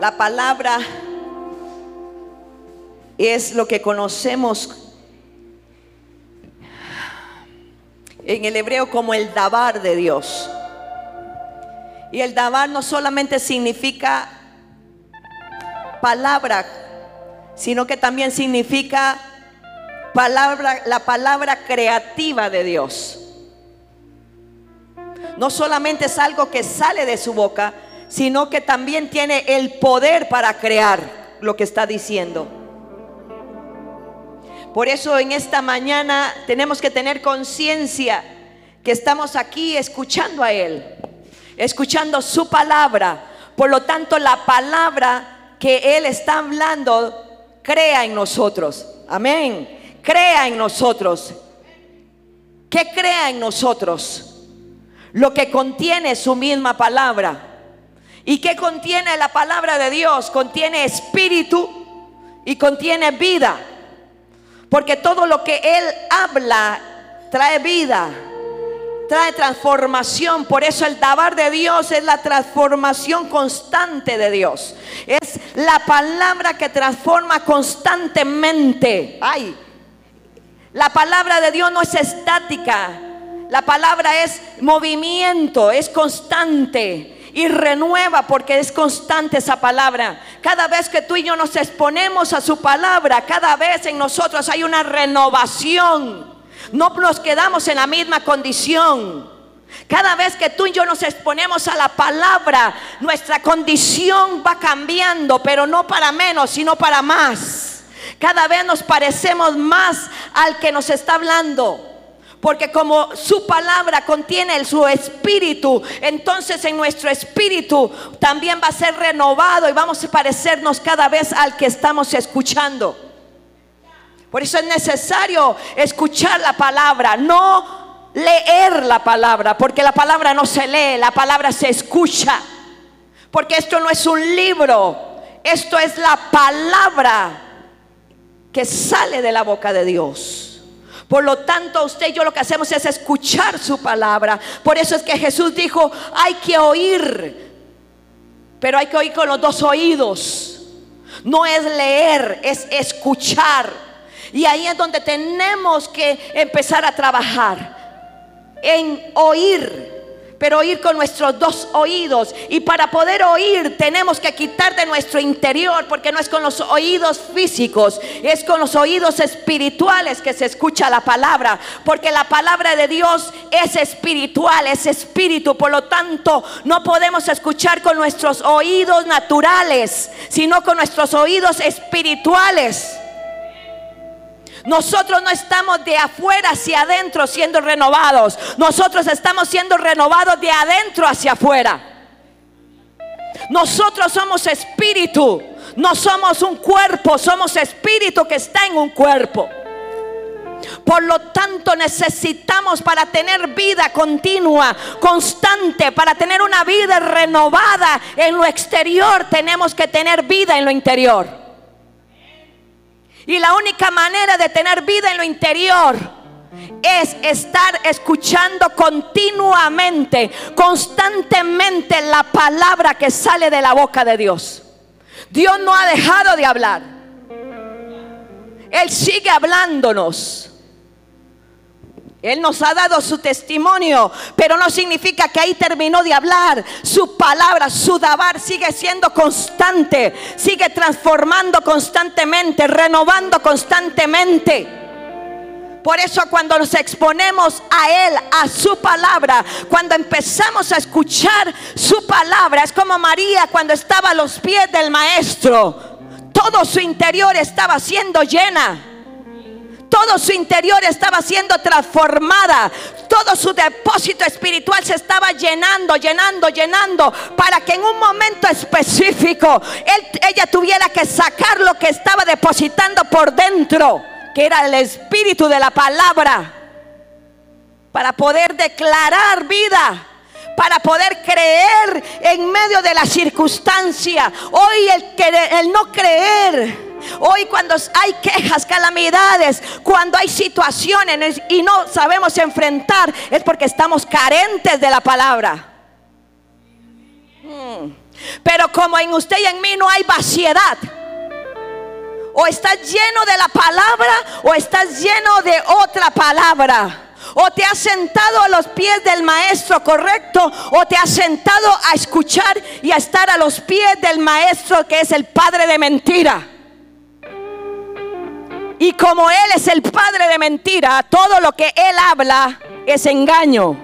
La palabra es lo que conocemos en el hebreo como el dabar de Dios. Y el dabar no solamente significa palabra, sino que también significa palabra, la palabra creativa de Dios. No solamente es algo que sale de su boca, sino que también tiene el poder para crear lo que está diciendo. Por eso en esta mañana tenemos que tener conciencia que estamos aquí escuchando a Él, escuchando su palabra. Por lo tanto, la palabra que Él está hablando crea en nosotros. Amén. Crea en nosotros. Que crea en nosotros lo que contiene su misma palabra. ¿Y qué contiene la palabra de Dios? Contiene espíritu y contiene vida. Porque todo lo que Él habla trae vida, trae transformación. Por eso el dabar de Dios es la transformación constante de Dios. Es la palabra que transforma constantemente. Ay, la palabra de Dios no es estática. La palabra es movimiento, es constante y renueva porque es constante esa palabra. Cada vez que tú y yo nos exponemos a su palabra, cada vez en nosotros hay una renovación. No nos quedamos en la misma condición. Cada vez que tú y yo nos exponemos a la palabra, nuestra condición va cambiando, pero no para menos, sino para más. Cada vez nos parecemos más al que nos está hablando. Porque como su palabra contiene su espíritu, entonces en nuestro espíritu también va a ser renovado y vamos a parecernos cada vez al que estamos escuchando. Por eso es necesario escuchar la palabra, no leer la palabra, porque la palabra no se lee, la palabra se escucha. Porque esto no es un libro, esto es la palabra que sale de la boca de Dios. Por lo tanto, usted y yo lo que hacemos es escuchar su palabra. Por eso es que Jesús dijo, hay que oír, pero hay que oír con los dos oídos. No es leer, es escuchar. Y ahí es donde tenemos que empezar a trabajar, en oír pero oír con nuestros dos oídos. Y para poder oír tenemos que quitar de nuestro interior, porque no es con los oídos físicos, es con los oídos espirituales que se escucha la palabra, porque la palabra de Dios es espiritual, es espíritu. Por lo tanto, no podemos escuchar con nuestros oídos naturales, sino con nuestros oídos espirituales. Nosotros no estamos de afuera hacia adentro siendo renovados. Nosotros estamos siendo renovados de adentro hacia afuera. Nosotros somos espíritu. No somos un cuerpo, somos espíritu que está en un cuerpo. Por lo tanto, necesitamos para tener vida continua, constante, para tener una vida renovada en lo exterior, tenemos que tener vida en lo interior. Y la única manera de tener vida en lo interior es estar escuchando continuamente, constantemente la palabra que sale de la boca de Dios. Dios no ha dejado de hablar. Él sigue hablándonos. Él nos ha dado su testimonio, pero no significa que ahí terminó de hablar. Su palabra, su dabar sigue siendo constante, sigue transformando constantemente, renovando constantemente. Por eso cuando nos exponemos a Él, a su palabra, cuando empezamos a escuchar su palabra, es como María cuando estaba a los pies del Maestro, todo su interior estaba siendo llena todo su interior estaba siendo transformada. Todo su depósito espiritual se estaba llenando, llenando, llenando. Para que en un momento específico ella tuviera que sacar lo que estaba depositando por dentro. Que era el espíritu de la palabra. Para poder declarar vida para poder creer en medio de la circunstancia. Hoy el, no creer Hoy cuando hay quejas, calamidades, cuando hay situaciones y no sabemos enfrentar, es porque estamos carentes de la palabra. Hmm. Pero como en usted y en mí no hay vaciedad, o estás lleno de la palabra o estás lleno de otra palabra. O te has sentado a los pies del maestro correcto o te has sentado a escuchar y a estar a los pies del maestro que es el padre de mentira. Y como Él es el padre de mentira, todo lo que Él habla es engaño.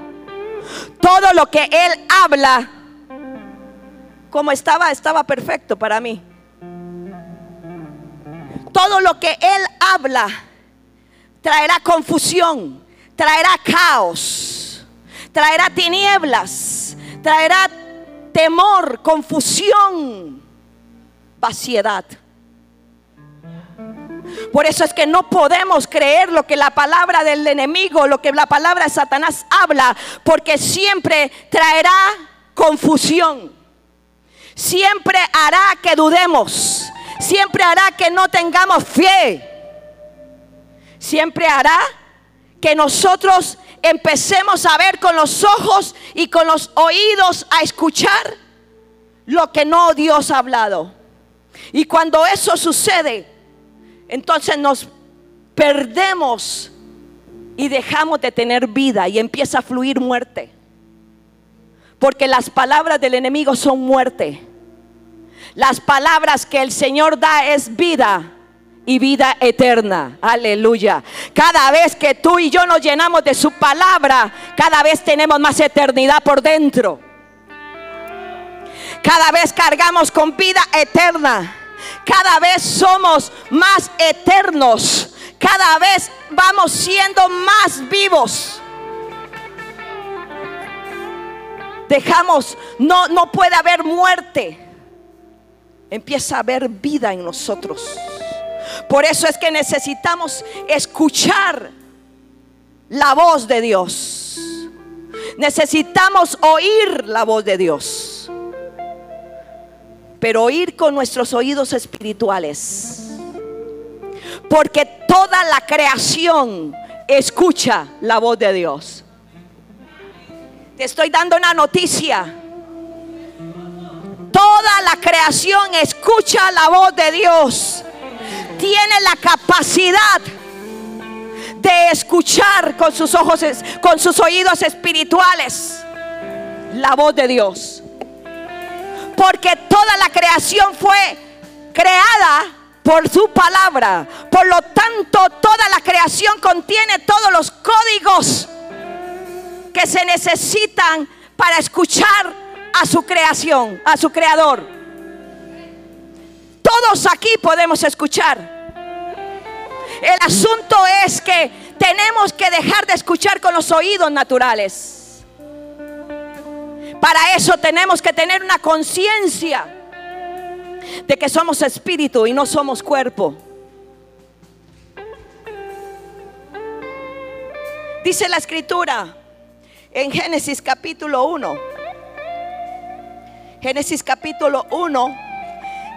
Todo lo que Él habla, como estaba, estaba perfecto para mí. Todo lo que Él habla traerá confusión, traerá caos, traerá tinieblas, traerá temor, confusión, vaciedad. Por eso es que no podemos creer lo que la palabra del enemigo, lo que la palabra de Satanás habla, porque siempre traerá confusión. Siempre hará que dudemos. Siempre hará que no tengamos fe. Siempre hará que nosotros empecemos a ver con los ojos y con los oídos a escuchar lo que no Dios ha hablado. Y cuando eso sucede, entonces nos perdemos y dejamos de tener vida y empieza a fluir muerte. Porque las palabras del enemigo son muerte. Las palabras que el Señor da es vida y vida eterna. Aleluya. Cada vez que tú y yo nos llenamos de su palabra, cada vez tenemos más eternidad por dentro. Cada vez cargamos con vida eterna. Cada vez somos más eternos. Cada vez vamos siendo más vivos. Dejamos, no, no puede haber muerte. Empieza a haber vida en nosotros. Por eso es que necesitamos escuchar la voz de Dios. Necesitamos oír la voz de Dios pero oír con nuestros oídos espirituales. Porque toda la creación escucha la voz de Dios. Te estoy dando una noticia. Toda la creación escucha la voz de Dios. Tiene la capacidad de escuchar con sus ojos, con sus oídos espirituales la voz de Dios porque toda la creación fue creada por su palabra. Por lo tanto, toda la creación contiene todos los códigos que se necesitan para escuchar a su creación, a su creador. Todos aquí podemos escuchar. El asunto es que tenemos que dejar de escuchar con los oídos naturales. Para eso tenemos que tener una conciencia de que somos espíritu y no somos cuerpo. Dice la escritura en Génesis capítulo 1. Génesis capítulo 1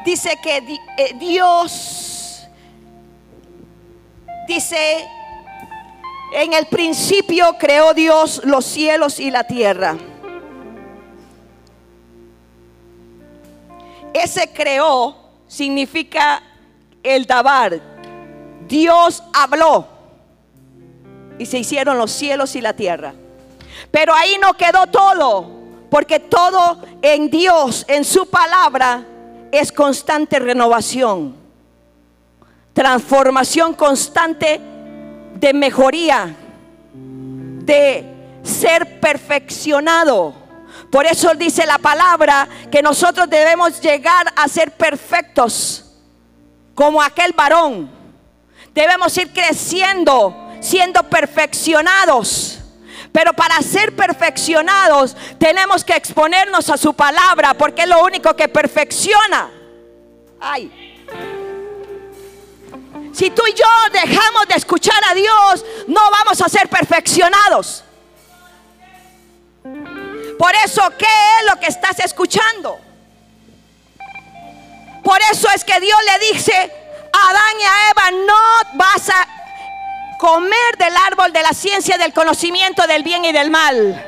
dice que eh, Dios dice en el principio creó Dios los cielos y la tierra. Ese creó significa el dabar. Dios habló y se hicieron los cielos y la tierra. Pero ahí no quedó todo, porque todo en Dios, en su palabra, es constante renovación, transformación constante de mejoría, de ser perfeccionado. Por eso dice la palabra que nosotros debemos llegar a ser perfectos como aquel varón. Debemos ir creciendo, siendo perfeccionados. Pero para ser perfeccionados tenemos que exponernos a su palabra porque es lo único que perfecciona. Ay. Si tú y yo dejamos de escuchar a Dios, no vamos a ser perfeccionados. Por eso, ¿qué es lo que estás escuchando? Por eso es que Dios le dice a Adán y a Eva, no vas a comer del árbol de la ciencia del conocimiento del bien y del mal.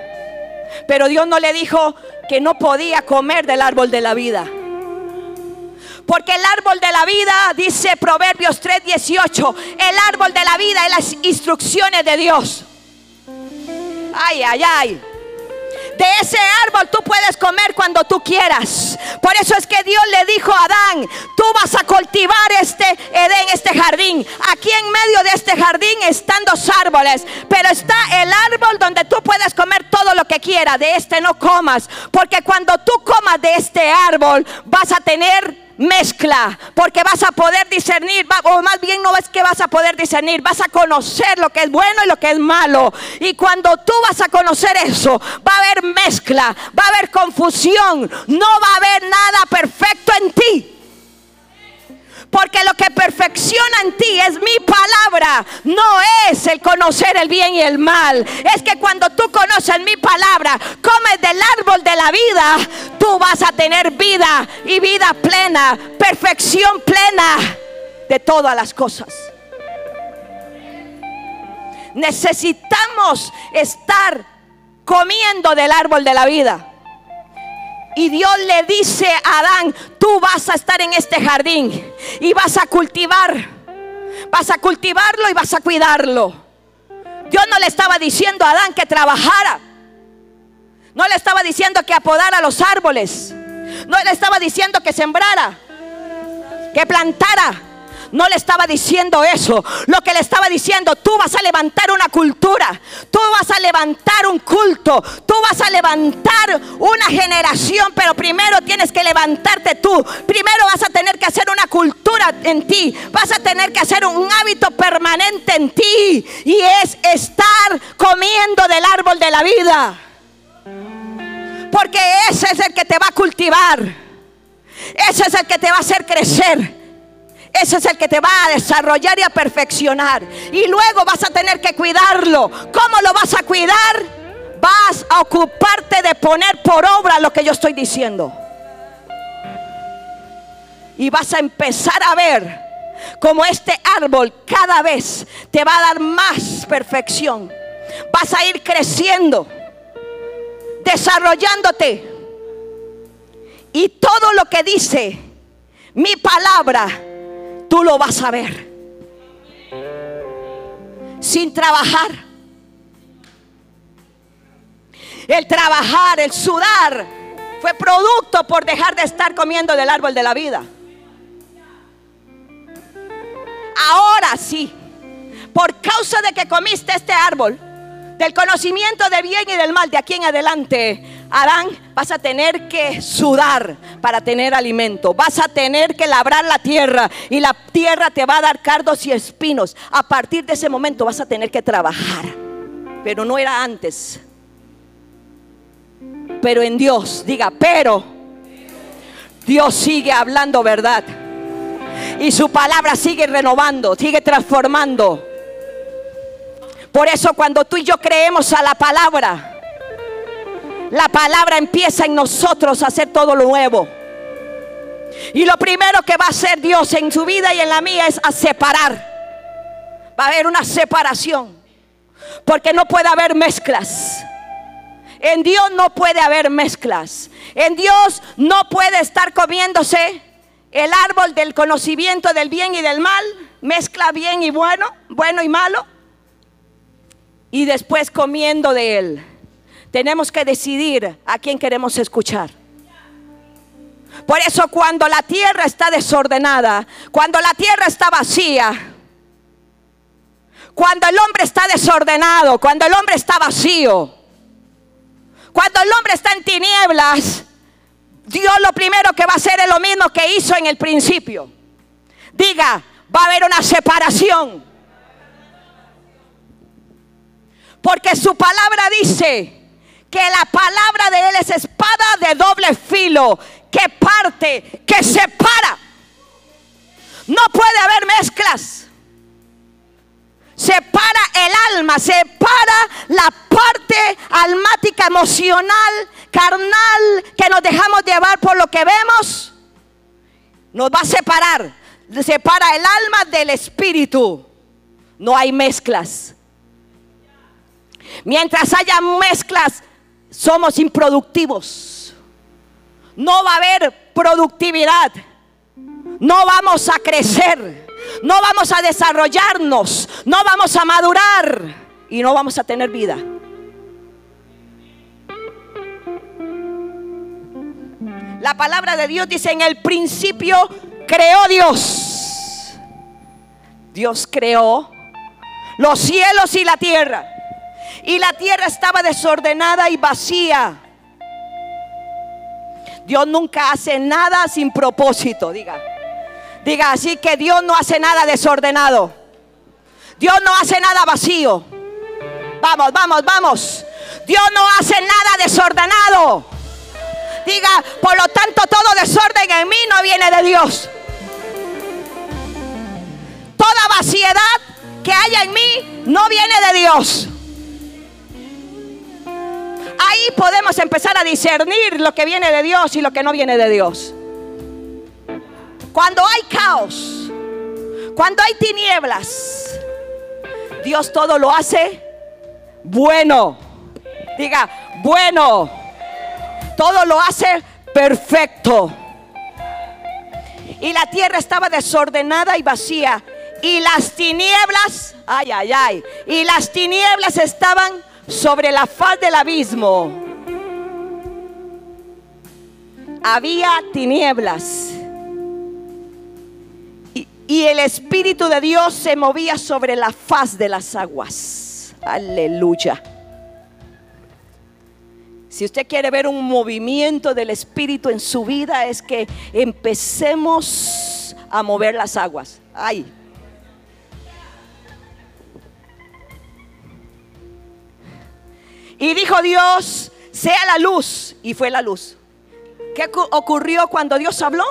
Pero Dios no le dijo que no podía comer del árbol de la vida. Porque el árbol de la vida, dice Proverbios 3:18, el árbol de la vida es las instrucciones de Dios. Ay, ay, ay. De ese árbol tú puedes comer cuando tú quieras. Por eso es que Dios le dijo a Adán, tú vas a cultivar este Edén, este jardín. Aquí en medio de este jardín están dos árboles, pero está el árbol donde tú puedes comer todo lo que quieras. De este no comas, porque cuando tú comas de este árbol vas a tener mezcla, porque vas a poder discernir, o más bien no es que vas a poder discernir, vas a conocer lo que es bueno y lo que es malo. Y cuando tú vas a conocer eso, va a haber mezcla, va a haber confusión, no va a haber nada perfecto en ti. Porque lo que perfecciona en ti es mi palabra. No es el conocer el bien y el mal. Es que cuando tú conoces mi palabra, comes del árbol de la vida, tú vas a tener vida y vida plena, perfección plena de todas las cosas. Necesitamos estar comiendo del árbol de la vida. Y Dios le dice a Adán, tú vas a estar en este jardín y vas a cultivar, vas a cultivarlo y vas a cuidarlo. Dios no le estaba diciendo a Adán que trabajara. No le estaba diciendo que apodara los árboles. No le estaba diciendo que sembrara, que plantara. No le estaba diciendo eso. Lo que le estaba diciendo, tú vas a levantar una cultura. Tú vas a levantar un culto. Tú vas a levantar una generación. Pero primero tienes que levantarte tú. Primero vas a tener que hacer una cultura en ti. Vas a tener que hacer un hábito permanente en ti. Y es estar comiendo del árbol de la vida. Porque ese es el que te va a cultivar. Ese es el que te va a hacer crecer. Ese es el que te va a desarrollar y a perfeccionar. Y luego vas a tener que cuidarlo. ¿Cómo lo vas a cuidar? Vas a ocuparte de poner por obra lo que yo estoy diciendo. Y vas a empezar a ver cómo este árbol cada vez te va a dar más perfección. Vas a ir creciendo, desarrollándote. Y todo lo que dice mi palabra tú lo vas a ver. Sin trabajar. El trabajar, el sudar, fue producto por dejar de estar comiendo del árbol de la vida. Ahora sí, por causa de que comiste este árbol, del conocimiento de bien y del mal, de aquí en adelante, Adán, vas a tener que sudar para tener alimento. Vas a tener que labrar la tierra y la tierra te va a dar cardos y espinos. A partir de ese momento vas a tener que trabajar. Pero no era antes. Pero en Dios, diga, pero Dios sigue hablando verdad. Y su palabra sigue renovando, sigue transformando. Por eso cuando tú y yo creemos a la palabra, la palabra empieza en nosotros a hacer todo lo nuevo. Y lo primero que va a hacer Dios en su vida y en la mía es a separar. Va a haber una separación. Porque no puede haber mezclas. En Dios no puede haber mezclas. En Dios no puede estar comiéndose el árbol del conocimiento del bien y del mal. Mezcla bien y bueno, bueno y malo. Y después comiendo de él. Tenemos que decidir a quién queremos escuchar. Por eso cuando la tierra está desordenada, cuando la tierra está vacía, cuando el hombre está desordenado, cuando el hombre está vacío, cuando el hombre está en tinieblas, Dios lo primero que va a hacer es lo mismo que hizo en el principio. Diga, va a haber una separación. Porque su palabra dice, que la palabra de Él es espada de doble filo, que parte, que separa. No puede haber mezclas. Separa el alma, separa la parte almática, emocional, carnal, que nos dejamos llevar por lo que vemos. Nos va a separar. Separa el alma del espíritu. No hay mezclas. Mientras haya mezclas, somos improductivos. No va a haber productividad. No vamos a crecer. No vamos a desarrollarnos. No vamos a madurar. Y no vamos a tener vida. La palabra de Dios dice, en el principio creó Dios. Dios creó los cielos y la tierra. Y la tierra estaba desordenada y vacía. Dios nunca hace nada sin propósito, diga. Diga así que Dios no hace nada desordenado. Dios no hace nada vacío. Vamos, vamos, vamos. Dios no hace nada desordenado. Diga, por lo tanto, todo desorden en mí no viene de Dios. Toda vaciedad que haya en mí no viene de Dios. Ahí podemos empezar a discernir lo que viene de Dios y lo que no viene de Dios. Cuando hay caos, cuando hay tinieblas, Dios todo lo hace bueno. Diga, bueno. Todo lo hace perfecto. Y la tierra estaba desordenada y vacía. Y las tinieblas, ay, ay, ay. Y las tinieblas estaban sobre la faz del abismo. Había tinieblas. Y, el Espíritu de Dios se movía sobre la faz de las aguas. Aleluya. Si usted quiere ver un movimiento del Espíritu en su vida, es que empecemos a mover las aguas. Ay. Y dijo Dios, sea la luz. Y fue la luz. ¿Qué ocurrió cuando Dios habló?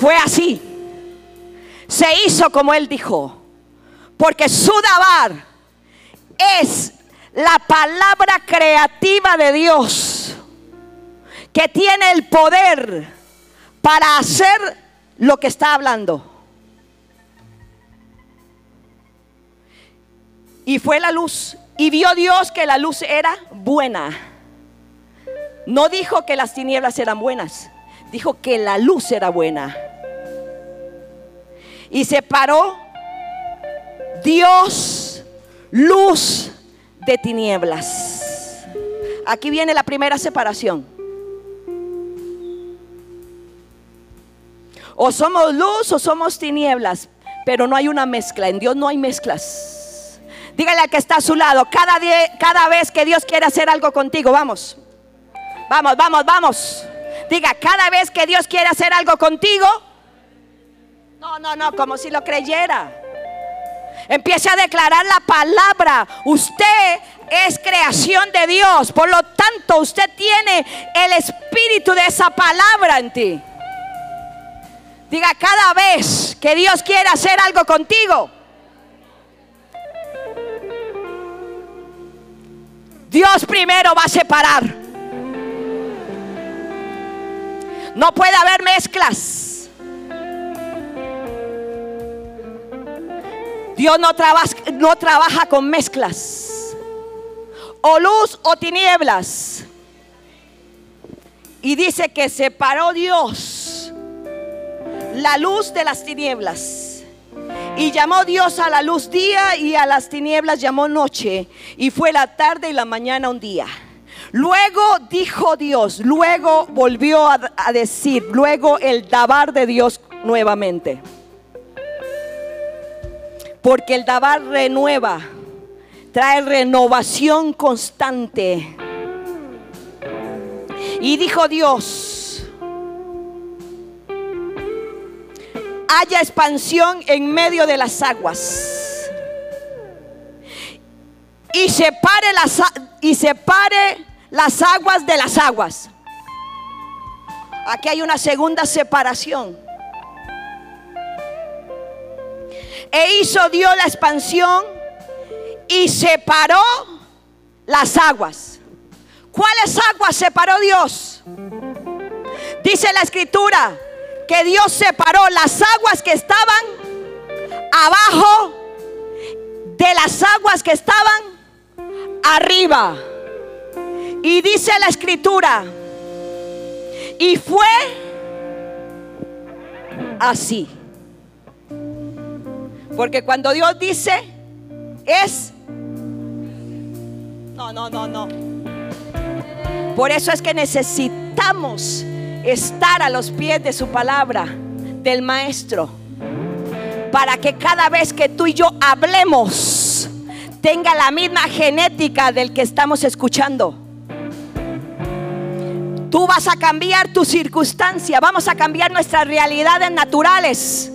Fue así. Se hizo como Él dijo. Porque su dabar es la palabra creativa de Dios que tiene el poder para hacer lo que está hablando. Y fue la luz. Y vio Dios que la luz era buena. No dijo que las tinieblas eran buenas. Dijo que la luz era buena. Y separó Dios luz de tinieblas. Aquí viene la primera separación. O somos luz o somos tinieblas, pero no hay una mezcla. En Dios no hay mezclas. Dígale al que está a su lado, cada, cada vez que Dios quiere hacer algo contigo, vamos. Vamos, vamos, vamos. Diga, cada vez que Dios quiere hacer algo contigo. No, no, no, como si lo creyera. Empiece a declarar la palabra. Usted es creación de Dios. Por lo tanto, usted tiene el espíritu de esa palabra en ti. Diga cada vez que Dios quiere hacer algo contigo. Dios primero va a separar. No puede haber mezclas. Dios no no trabaja con mezclas. O luz o tinieblas. Y dice que separó Dios la luz de las tinieblas. Y llamó Dios a la luz día y a las tinieblas llamó noche. Y fue la tarde y la mañana un día. Luego dijo Dios, luego volvió a, decir, luego el dabar de Dios nuevamente. Porque el Dabar renueva, trae renovación constante. Y dijo Dios, haya expansión en medio de las aguas. Y separe las, y separe las aguas de las aguas. Aquí hay una segunda separación. E hizo Dios la expansión y separó las aguas. ¿Cuáles aguas separó Dios? Dice la escritura que Dios separó las aguas que estaban abajo de las aguas que estaban arriba. Y dice la escritura, y fue así. Porque cuando Dios dice, es... No, no, no, no. Por eso es que necesitamos estar a los pies de su palabra, del maestro, para que cada vez que tú y yo hablemos, tenga la misma genética del que estamos escuchando. Tú vas a cambiar tu circunstancia, vamos a cambiar nuestras realidades naturales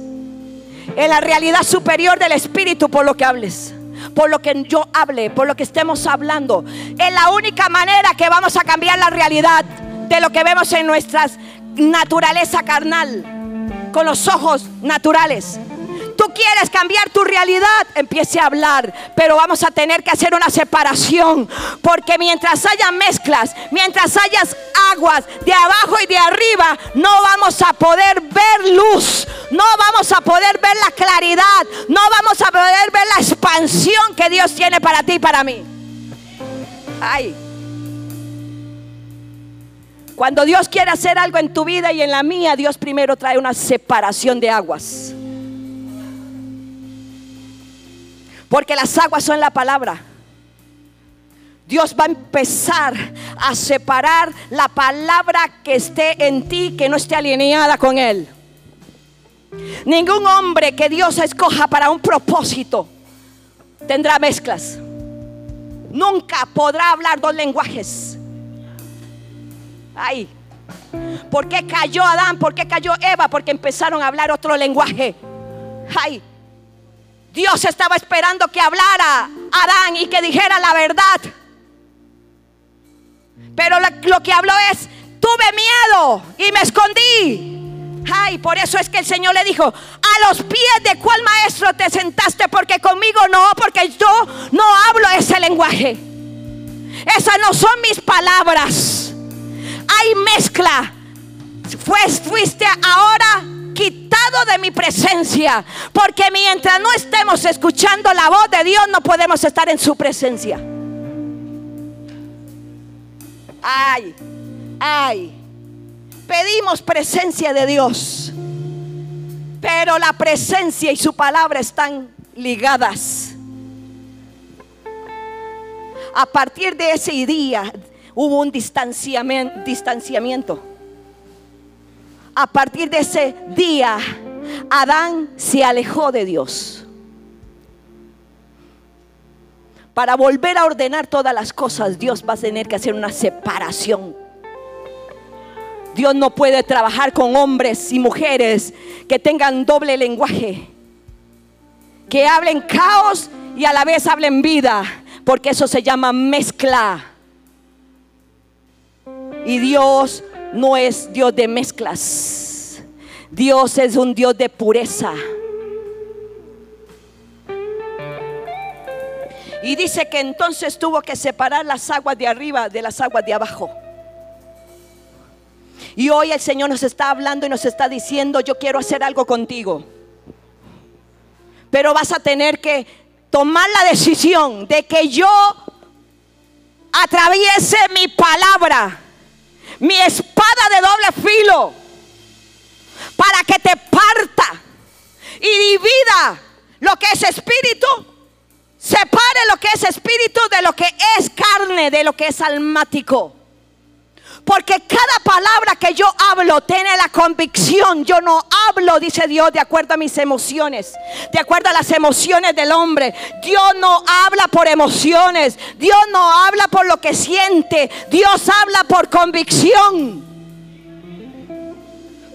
en la realidad superior del Espíritu por lo que hables por lo que yo hable, por lo que estemos hablando. Es la única manera que vamos a cambiar la realidad de lo que vemos en nuestra naturaleza carnal, con los ojos naturales. Tú quieres cambiar tu realidad, empiece a hablar, pero vamos a tener que hacer una separación, porque mientras haya mezclas, mientras haya aguas de abajo y de arriba, no vamos a poder ver luz, no vamos a poder ver la claridad, no vamos a poder ver la expansión que Dios tiene para ti y para mí. Ay. Cuando Dios quiere hacer algo en tu vida y en la mía, Dios primero trae una separación de aguas. Porque las aguas son la palabra. Dios va a empezar a separar la palabra que esté en ti, que no esté alineada con Él. Ningún hombre que Dios escoja para un propósito tendrá mezclas. Nunca podrá hablar dos lenguajes. Ay, ¿por qué cayó Adán? ¿Por qué cayó Eva? Porque empezaron a hablar otro lenguaje. Ay, Dios estaba esperando que hablara Adán y que dijera la verdad. Pero lo, que habló es, tuve miedo y me escondí. Ay, por eso es que el Señor le dijo, a los pies de cuál maestro te sentaste, porque conmigo no, porque yo no hablo ese lenguaje. Esas no son mis palabras. Hay mezcla. fuiste ahora quitado de mi presencia. Porque mientras no estemos escuchando la voz de Dios, no podemos estar en su presencia. Ay, ay. Pedimos presencia de Dios. Pero la presencia y su palabra están ligadas. A partir de ese día hubo un distanciamiento a partir de ese día, Adán se alejó de Dios. Para volver a ordenar todas las cosas, Dios va a tener que hacer una separación. Dios no puede trabajar con hombres y mujeres que tengan doble lenguaje, que hablen caos y a la vez hablen vida, porque eso se llama mezcla. Y Dios no es Dios de mezclas. Dios es un Dios de pureza. Y dice que entonces tuvo que separar las aguas de arriba de las aguas de abajo. Y hoy el Señor nos está hablando y nos está diciendo, yo quiero hacer algo contigo. Pero vas a tener que tomar la decisión de que yo atraviese mi palabra mi espada de doble filo, para que te parta y divida lo que es espíritu, separe lo que es espíritu de lo que es carne, de lo que es almático. Porque cada palabra que yo hablo tiene la convicción. Yo no hablo, dice Dios, de acuerdo a mis emociones, de acuerdo a las emociones del hombre. Dios no habla por emociones. Dios no habla por lo que siente. Dios habla por convicción.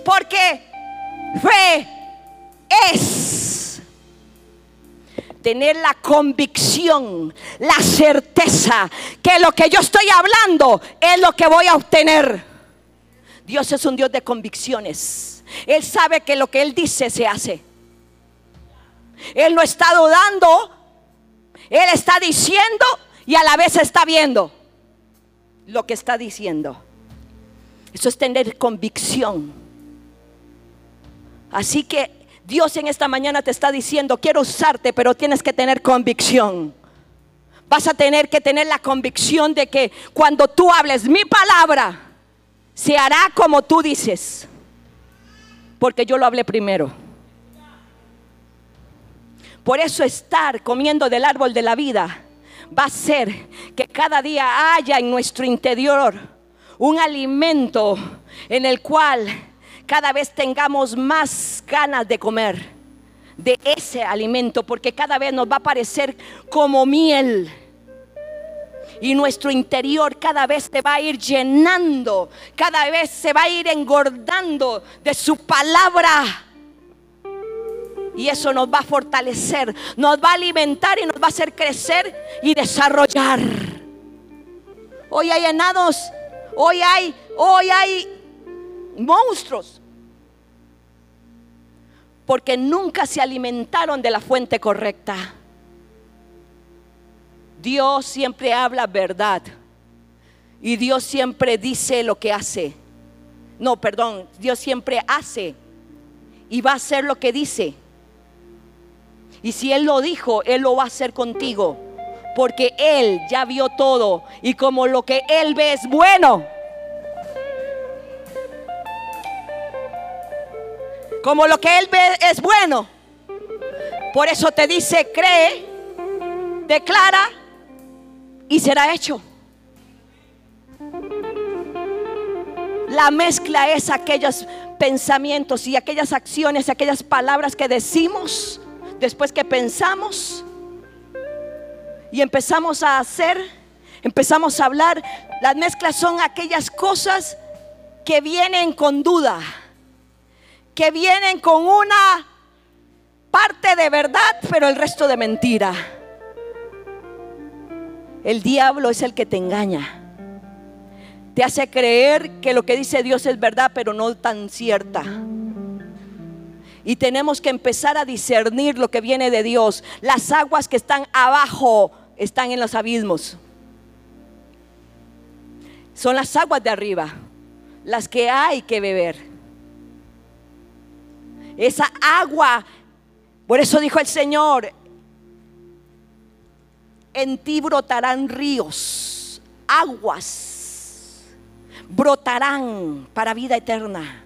Porque fe es tener la convicción, la certeza que lo que yo estoy hablando es lo que voy a obtener. Dios es un Dios de convicciones. Él sabe que lo que Él dice se hace. Él no está dudando, Él está diciendo y a la vez está viendo lo que está diciendo. Eso es tener convicción. Así que Dios en esta mañana te está diciendo, quiero usarte, pero tienes que tener convicción. vas a tener que tener la convicción de que cuando tú hables mi palabra, se hará como tú dices. Porque yo lo hablé primero. Por eso estar comiendo del árbol de la vida va a ser que cada día haya en nuestro interior un alimento en el cual cada vez tengamos más ganas de comer de ese alimento, porque cada vez nos va a parecer como miel. Y nuestro interior cada vez se va a ir llenando, cada vez se va a ir engordando de su palabra. Y eso nos va a fortalecer, nos va a alimentar y nos va a hacer crecer y desarrollar. Hoy hay enanos, hoy hay, hoy hay monstruos. Porque nunca se alimentaron de la fuente correcta. Dios siempre habla verdad. Y Dios siempre dice lo que hace. No, perdón, Dios siempre hace. Y va a hacer lo que dice. Y si Él lo dijo, Él lo va a hacer contigo. Porque Él ya vio todo. Y como lo que Él ve es bueno. Como lo que Él ve es bueno. Por eso te dice, cree, declara y será hecho. La mezcla es aquellos pensamientos y aquellas acciones, aquellas palabras que decimos después que pensamos y empezamos a hacer, empezamos a hablar. Las mezclas son aquellas cosas que vienen con duda, que vienen con una parte de verdad, pero el resto de mentira. El diablo es el que te engaña. Te hace creer que lo que dice Dios es verdad, pero no tan cierta. Y tenemos que empezar a discernir lo que viene de Dios. Las aguas que están abajo están en los abismos. Son las aguas de arriba, las que hay que beber. Esa agua, por eso dijo el Señor, en ti brotarán ríos, aguas, brotarán para vida eterna.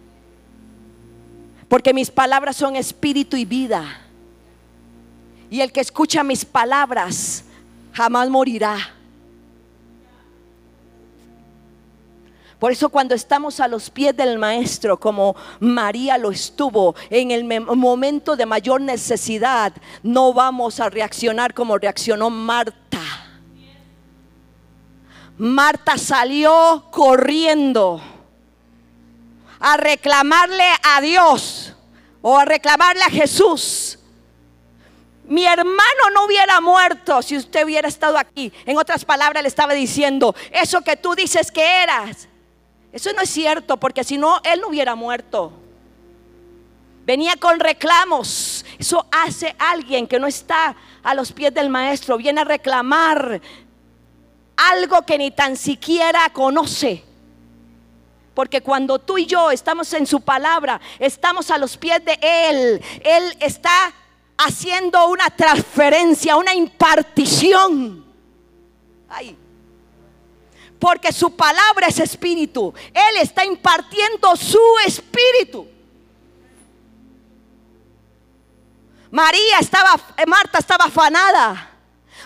Porque mis palabras son espíritu y vida. Y el que escucha mis palabras jamás morirá. Por eso cuando estamos a los pies del Maestro, como María lo estuvo, en el momento de mayor necesidad, no vamos a reaccionar como reaccionó Marta. Marta salió corriendo a reclamarle a Dios o a reclamarle a Jesús. Mi hermano no hubiera muerto si usted hubiera estado aquí. En otras palabras, le estaba diciendo, eso que tú dices que eras, eso no es cierto, porque si no, él no hubiera muerto. Venía con reclamos. Eso hace alguien que no está a los pies del maestro. Viene a reclamar algo que ni tan siquiera conoce. Porque cuando tú y yo estamos en su palabra, estamos a los pies de Él. Él está haciendo una transferencia, una impartición. Ay, porque su palabra es espíritu. Él está impartiendo su espíritu. María estaba, eh, Marta estaba afanada.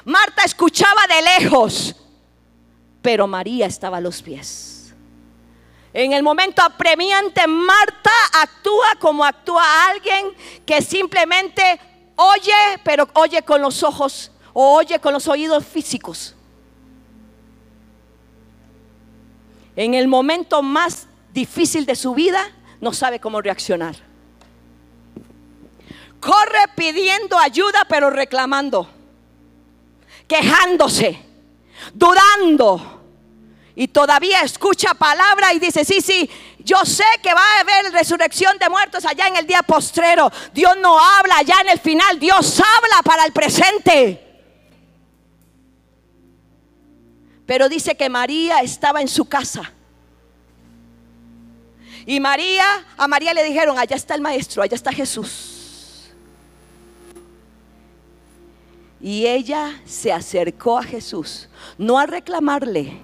Marta escuchaba de lejos, pero María estaba a los pies. En el momento apremiante, Marta actúa como actúa alguien que simplemente oye, pero oye con los ojos o oye con los oídos físicos. En el momento más difícil de su vida, no sabe cómo reaccionar. Corre pidiendo ayuda, pero reclamando, quejándose, dudando. Y todavía escucha palabra y dice, sí, sí, yo sé que va a haber resurrección de muertos allá en el día postrero. Dios no habla allá en el final, Dios habla para el presente. Pero dice que María estaba en su casa. Y María, a María le dijeron, allá está el maestro, allá está Jesús. Y ella se acercó a Jesús, no a reclamarle,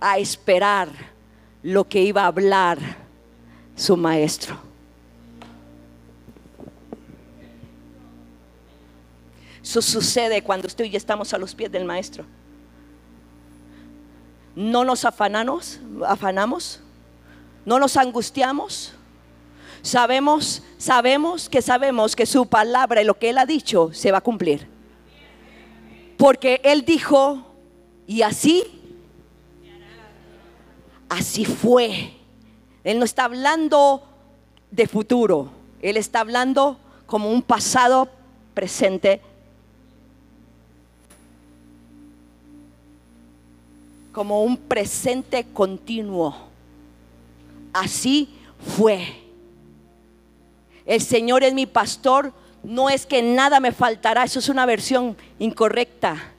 a esperar lo que iba a hablar su maestro. Eso sucede cuando usted y yo estamos a los pies del maestro. No nos afanamos, afanamos, no nos angustiamos. Sabemos, sabemos que sabemos que su palabra y lo que él ha dicho se va a cumplir. Porque él dijo, y así, así fue. Él no está hablando de futuro, él está hablando como un pasado presente como un presente continuo. Así fue. El Señor es mi pastor, no es que nada me faltará, eso es una versión incorrecta.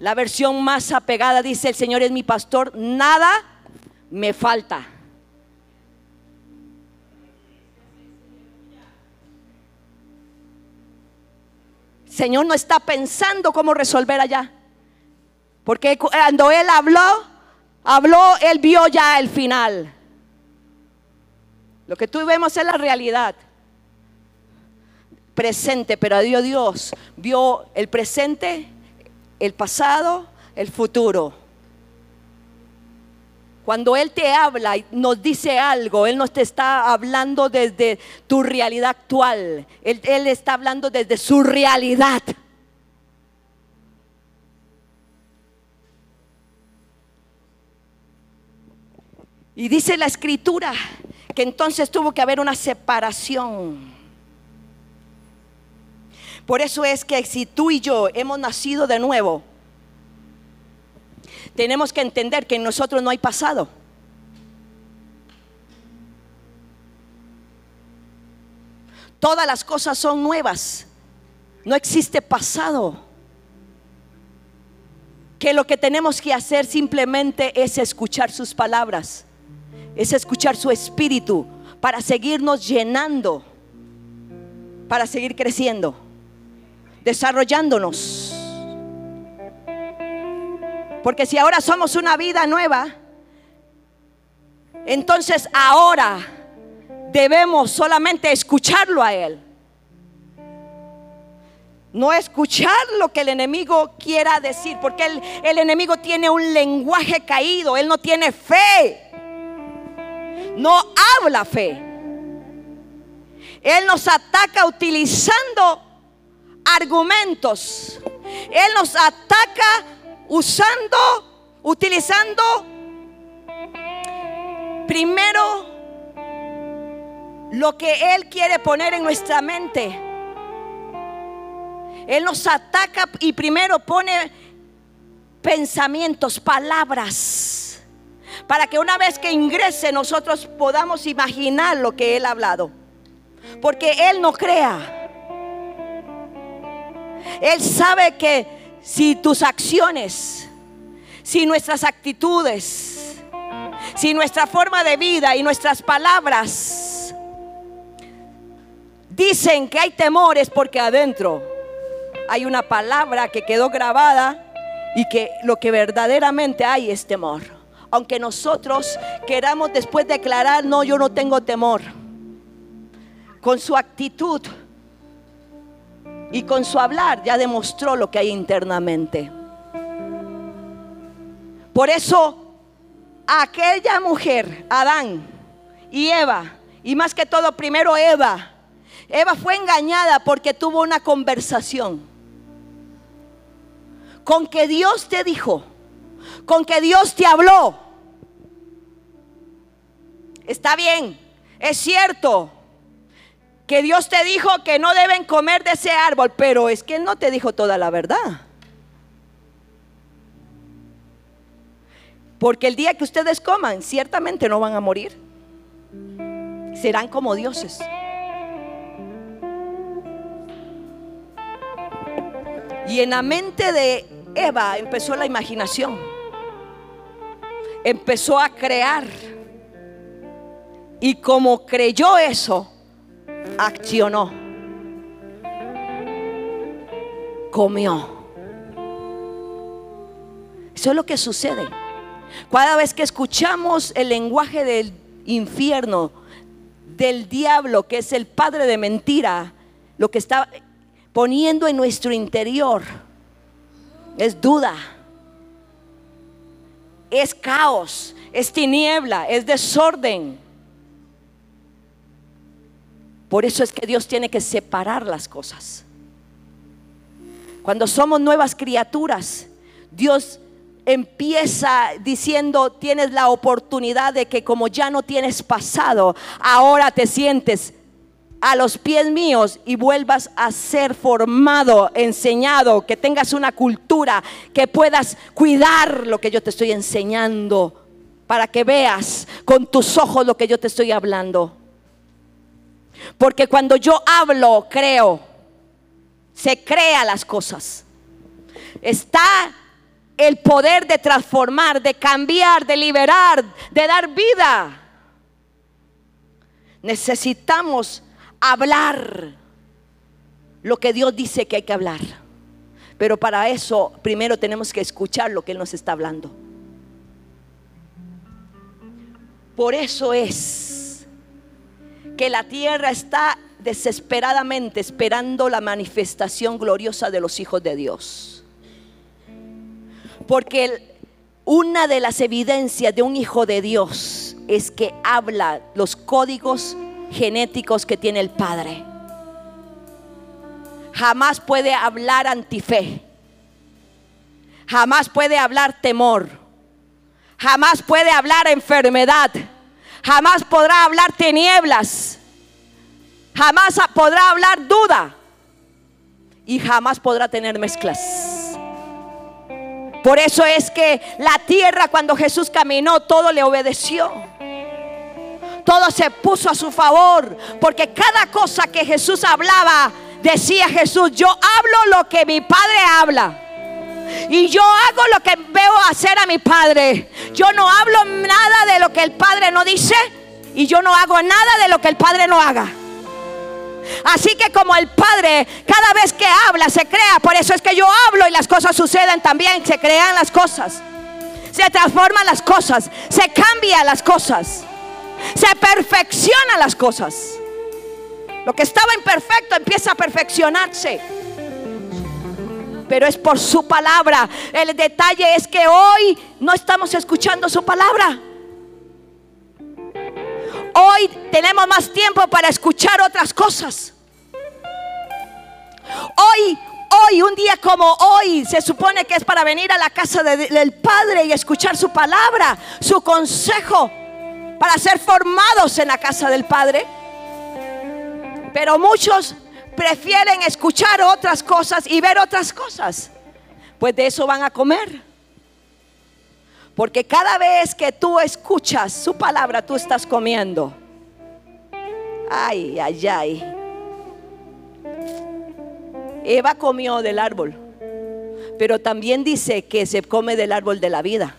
La versión más apegada dice, el Señor es mi pastor, nada me falta. Señor no está pensando cómo resolver allá. Porque cuando Él habló, habló, Él vio ya el final. Lo que tú vemos es la realidad presente, pero Dios Dios vio el presente, el pasado, el futuro. Cuando Él te habla y nos dice algo, Él no te está hablando desde tu realidad actual, Él, Él está hablando desde su realidad. Y dice la escritura que entonces tuvo que haber una separación. Por eso es que si tú y yo hemos nacido de nuevo, tenemos que entender que en nosotros no hay pasado. Todas las cosas son nuevas. No existe pasado. Que lo que tenemos que hacer simplemente es escuchar sus palabras es escuchar su espíritu para seguirnos llenando, para seguir creciendo, desarrollándonos. Porque si ahora somos una vida nueva, entonces ahora debemos solamente escucharlo a Él. No escuchar lo que el enemigo quiera decir, porque el, el enemigo tiene un lenguaje caído, Él no tiene fe no habla fe. Él nos ataca utilizando argumentos. Él nos ataca usando, utilizando primero lo que Él quiere poner en nuestra mente. Él nos ataca y primero pone pensamientos, palabras para que una vez que ingrese nosotros podamos imaginar lo que Él ha hablado. Porque Él no crea. Él sabe que si tus acciones, si nuestras actitudes, si nuestra forma de vida y nuestras palabras dicen que hay temores porque adentro hay una palabra que quedó grabada y que lo que verdaderamente hay es temor aunque nosotros queramos después declarar, no, yo no tengo temor, con su actitud y con su hablar ya demostró lo que hay internamente. Por eso aquella mujer, Adán y Eva, y más que todo primero Eva, Eva fue engañada porque tuvo una conversación con que Dios te dijo, con que Dios te habló. Está bien, es cierto que Dios te dijo que no deben comer de ese árbol, pero es que Él no te dijo toda la verdad. Porque el día que ustedes coman, ciertamente no van a morir. Serán como dioses. Y en la mente de Eva empezó la imaginación empezó a crear. Y como creyó eso, accionó, comió. Eso es lo que sucede. Cada vez que escuchamos el lenguaje del infierno, del diablo, que es el padre de mentira, lo que está poniendo en nuestro interior es duda, es caos, es tiniebla, es desorden. Por eso es que Dios tiene que separar las cosas. Cuando somos nuevas criaturas, Dios empieza diciendo, tienes la oportunidad de que como ya no tienes pasado, ahora te sientes a los pies míos y vuelvas a ser formado, enseñado, que tengas una cultura, que puedas cuidar lo que yo te estoy enseñando, para que veas con tus ojos lo que yo te estoy hablando. Porque cuando yo hablo, creo, se crea las cosas. Está el poder de transformar, de cambiar, de liberar, de dar vida. Necesitamos hablar lo que Dios dice que hay que hablar. Pero para eso primero tenemos que escuchar lo que Él nos está hablando. Por eso es que la tierra está desesperadamente esperando la manifestación gloriosa de los hijos de Dios. Porque una de las evidencias de un hijo de Dios es que habla los códigos genéticos que tiene el Padre. Jamás puede hablar antife. Jamás puede hablar temor. Jamás puede hablar enfermedad. Jamás podrá hablar tinieblas. Jamás podrá hablar duda. Y jamás podrá tener mezclas. Por eso es que la tierra cuando Jesús caminó, todo le obedeció. Todo se puso a su favor. Porque cada cosa que Jesús hablaba, decía Jesús, yo hablo lo que mi Padre habla. Y yo hago lo que veo hacer a mi Padre. Yo no hablo nada de lo que el Padre no dice. Y yo no hago nada de lo que el Padre no haga. Así que como el Padre cada vez que habla se crea, por eso es que yo hablo y las cosas suceden también, se crean las cosas, se transforman las cosas, se cambian las cosas, se perfeccionan las cosas. Lo que estaba imperfecto empieza a perfeccionarse. Pero es por su palabra. El detalle es que hoy no estamos escuchando su palabra. Hoy tenemos más tiempo para escuchar otras cosas. Hoy, hoy, un día como hoy, se supone que es para venir a la casa del Padre y escuchar su palabra, su consejo, para ser formados en la casa del Padre. Pero muchos prefieren escuchar otras cosas y ver otras cosas. Pues de eso van a comer. Porque cada vez que tú escuchas su palabra, tú estás comiendo. Ay, ay, ay. Eva comió del árbol, pero también dice que se come del árbol de la vida.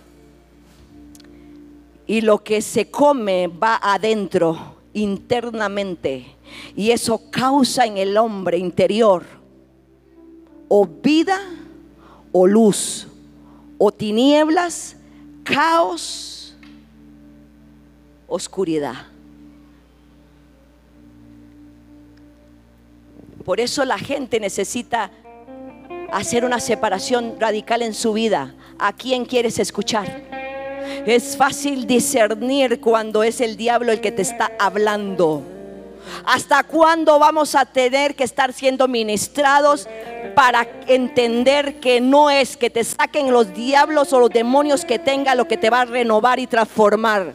Y lo que se come va adentro, internamente. Y eso causa en el hombre interior o vida o luz, o tinieblas caos, oscuridad. Por eso la gente necesita hacer una separación radical en su vida. ¿A quién quieres escuchar? Es fácil discernir cuando es el diablo el que te está hablando. ¿Hasta cuándo vamos a tener que estar siendo ministrados para entender que no es que te saquen los diablos o los demonios que tenga lo que te va a renovar y transformar.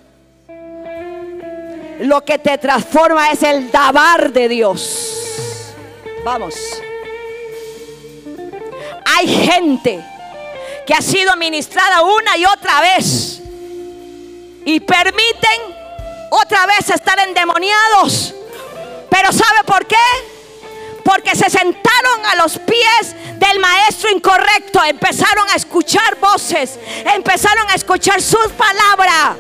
Lo que te transforma es el dabar de Dios. Vamos. Hay gente que ha sido ministrada una y otra vez y permiten otra vez estar endemoniados. Pero ¿sabe por qué? porque se sentaron a los pies del maestro incorrecto, empezaron a escuchar voces, empezaron a escuchar sus palabras.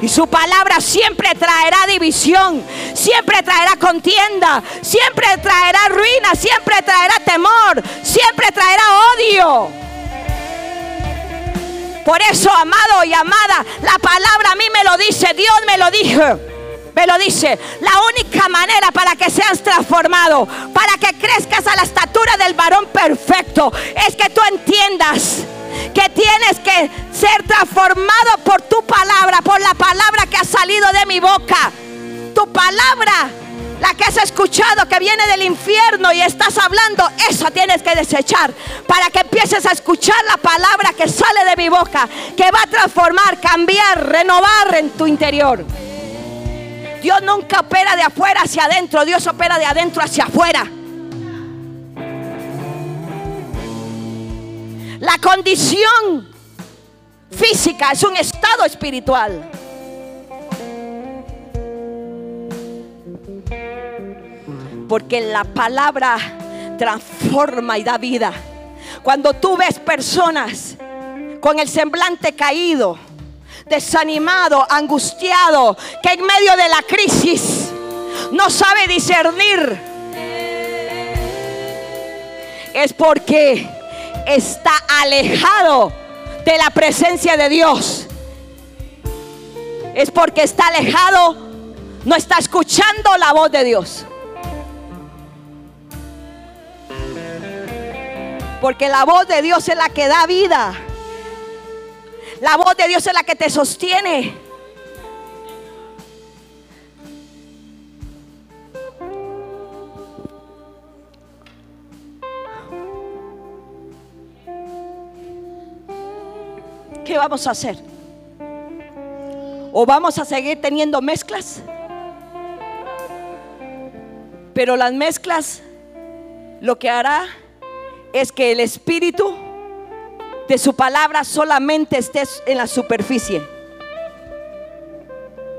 Y su palabra siempre traerá división, siempre traerá contienda, siempre traerá ruina, siempre traerá temor, siempre traerá odio. Por eso, amado y amada, la palabra a mí me lo dice, Dios me lo dijo. Me lo dice, la única manera para que seas transformado, para que crezcas a la estatura del varón perfecto, es que tú entiendas que tienes que ser transformado por tu palabra, por la palabra que ha salido de mi boca. Tu palabra, la que has escuchado que viene del infierno y estás hablando, eso tienes que desechar para que empieces a escuchar la palabra que sale de mi boca, que va a transformar, cambiar, renovar en tu interior. Dios nunca opera de afuera hacia adentro, Dios opera de adentro hacia afuera. La condición física es un estado espiritual. Porque la palabra transforma y da vida. Cuando tú ves personas con el semblante caído, desanimado, angustiado, que en medio de la crisis no sabe discernir, es porque está alejado de la presencia de Dios. Es porque está alejado, no está escuchando la voz de Dios. Porque la voz de Dios es la que da vida. La voz de Dios es la que te sostiene. ¿Qué vamos a hacer? ¿O vamos a seguir teniendo mezclas? Pero las mezclas lo que hará es que el espíritu de su palabra solamente esté en la superficie,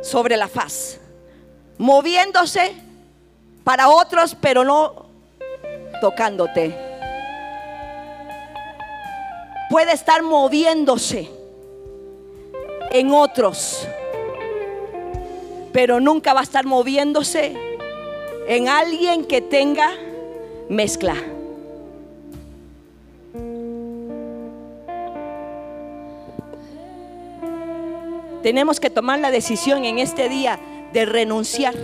sobre la faz, moviéndose para otros, pero no tocándote. Puede estar moviéndose en otros, pero nunca va a estar moviéndose en alguien que tenga mezcla. Tenemos que tomar la decisión en este día de renunciar.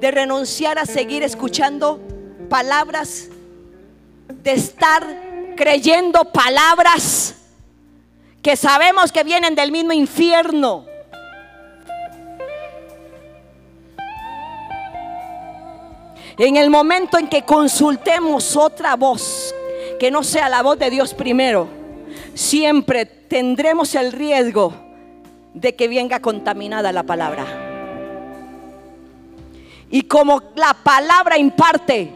De renunciar a seguir escuchando palabras, de estar creyendo palabras que sabemos que vienen del mismo infierno. En el momento en que consultemos otra voz, que no sea la voz de Dios primero, siempre tendremos el riesgo de que venga contaminada la palabra. Y como la palabra imparte,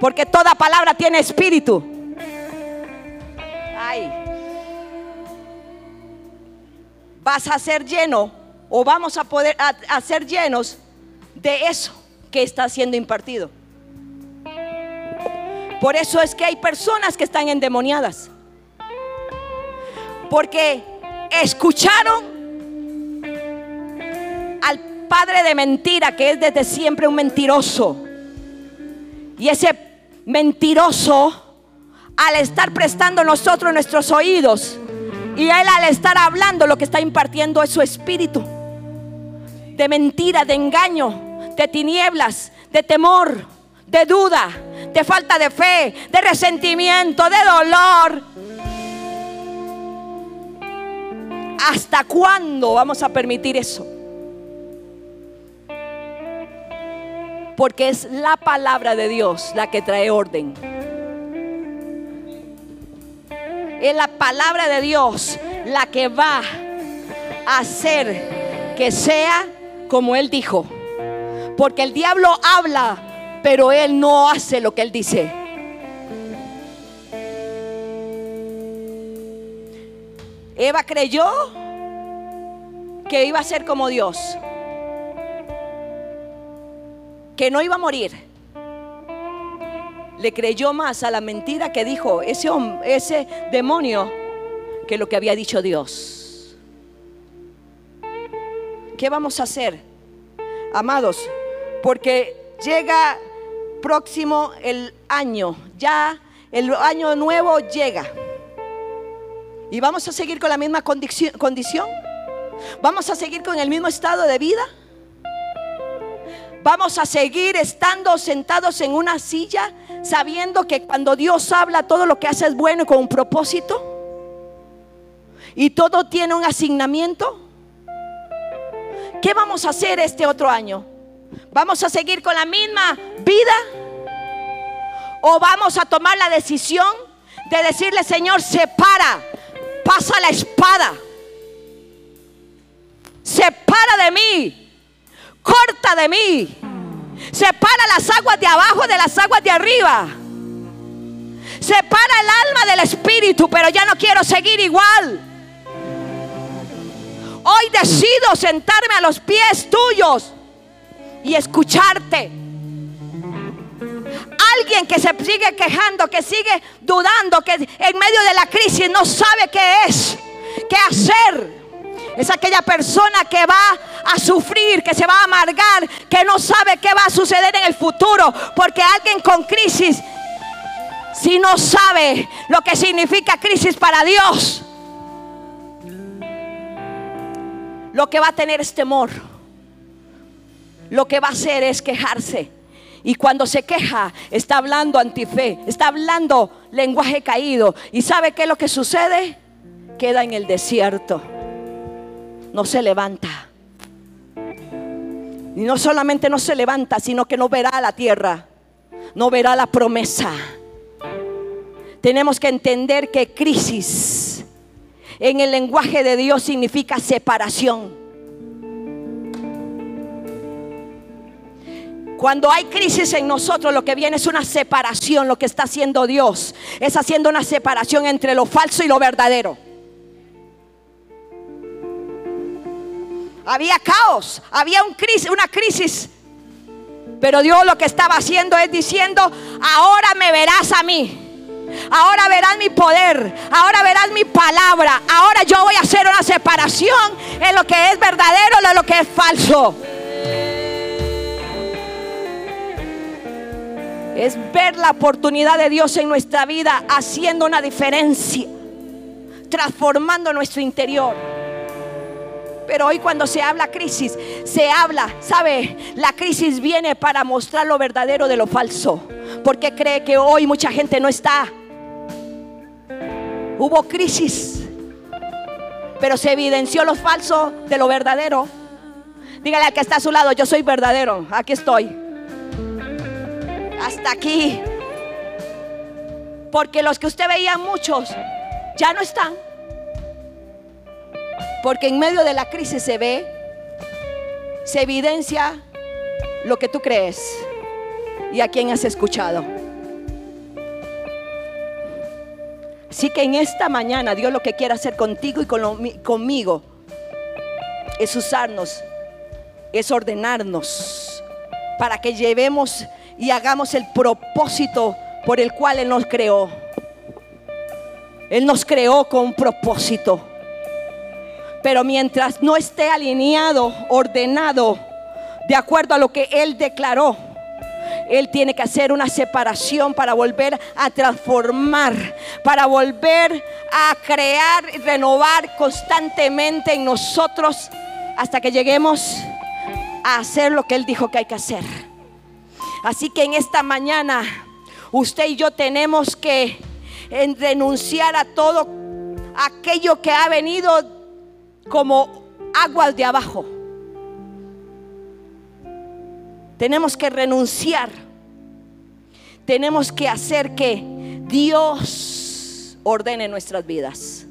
porque toda palabra tiene espíritu. Ay. Vas a ser lleno o vamos a poder a, ser llenos de eso que está siendo impartido. Por eso es que hay personas que están endemoniadas porque escucharon al padre de mentira, que es desde siempre un mentiroso. Y ese mentiroso, al estar prestando nosotros nuestros oídos, y él al estar hablando, lo que está impartiendo es su espíritu. De mentira, de engaño, de tinieblas, de temor, de duda, de falta de fe, de resentimiento, de dolor ¿Hasta cuándo vamos a permitir eso? Porque es la palabra de Dios la que trae orden. Es la palabra de Dios la que va a hacer que sea como Él dijo. Porque el diablo habla, pero Él no hace lo que Él dice. Eva creyó que iba a ser como Dios, que no iba a morir. Le creyó más a la mentira que dijo ese, ese demonio que lo que había dicho Dios. ¿Qué vamos a hacer? Amados, porque llega próximo el año, ya el año nuevo llega. ¿Y vamos a seguir con la misma condición? ¿Vamos a seguir con el mismo estado de vida? ¿Vamos a seguir estando sentados en una silla sabiendo que cuando Dios habla todo lo que hace es bueno y con un propósito? ¿Y todo tiene un asignamiento? ¿Qué vamos a hacer este otro año? ¿Vamos a seguir con la misma vida? ¿O vamos a tomar la decisión de decirle, Señor, separa, pasa la espada, separa de mí, corta de mí, separa las aguas de abajo de las aguas de arriba? Separa el alma del espíritu, pero ya no quiero seguir igual. Hoy decido sentarme a los pies tuyos y escucharte. Alguien que se sigue quejando, que sigue dudando, que en medio de la crisis no sabe qué es, qué hacer. Es aquella persona que va a sufrir, que se va a amargar, que no sabe qué va a suceder en el futuro. Porque alguien con crisis, si no sabe lo que significa crisis para Dios, lo que va a tener es temor. Lo que va a hacer es quejarse. Y cuando se queja, está hablando antife, está hablando lenguaje caído. ¿Y sabe qué es lo que sucede? Queda en el desierto. No se levanta. Y no solamente no se levanta, sino que no verá la tierra. No verá la promesa. Tenemos que entender que crisis en el lenguaje de Dios significa separación. Cuando hay crisis en nosotros, lo que viene es una separación. Lo que está haciendo Dios es haciendo una separación entre lo falso y lo verdadero. Había caos, había una crisis. Pero Dios lo que estaba haciendo es diciendo, ahora me verás a mí. Ahora verás mi poder. Ahora verás mi palabra. Ahora yo voy a hacer una separación en lo que es verdadero y en lo que es falso. Es ver la oportunidad de Dios en nuestra vida haciendo una diferencia, transformando nuestro interior. Pero hoy cuando se habla crisis, se habla, ¿sabe? La crisis viene para mostrar lo verdadero de lo falso. Porque cree que hoy mucha gente no está Hubo crisis, pero se evidenció lo falso de lo verdadero. Dígale al que está a su lado, yo soy verdadero, aquí estoy. Hasta aquí. Porque los que usted veía muchos ya no están. Porque en medio de la crisis se ve, se evidencia lo que tú crees y a quién has escuchado. Así que en esta mañana Dios lo que quiere hacer contigo y conmigo es usarnos, es ordenarnos para que llevemos y hagamos el propósito por el cual Él nos creó. Él nos creó con un propósito. Pero mientras no esté alineado, ordenado, de acuerdo a lo que Él declaró, él tiene que hacer una separación para volver a transformar, para volver a crear y renovar constantemente en nosotros hasta que lleguemos a hacer lo que Él dijo que hay que hacer. Así que en esta mañana usted y yo tenemos que renunciar a todo aquello que ha venido como aguas de abajo tenemos que renunciar. Tenemos que hacer que Dios ordene nuestras vidas.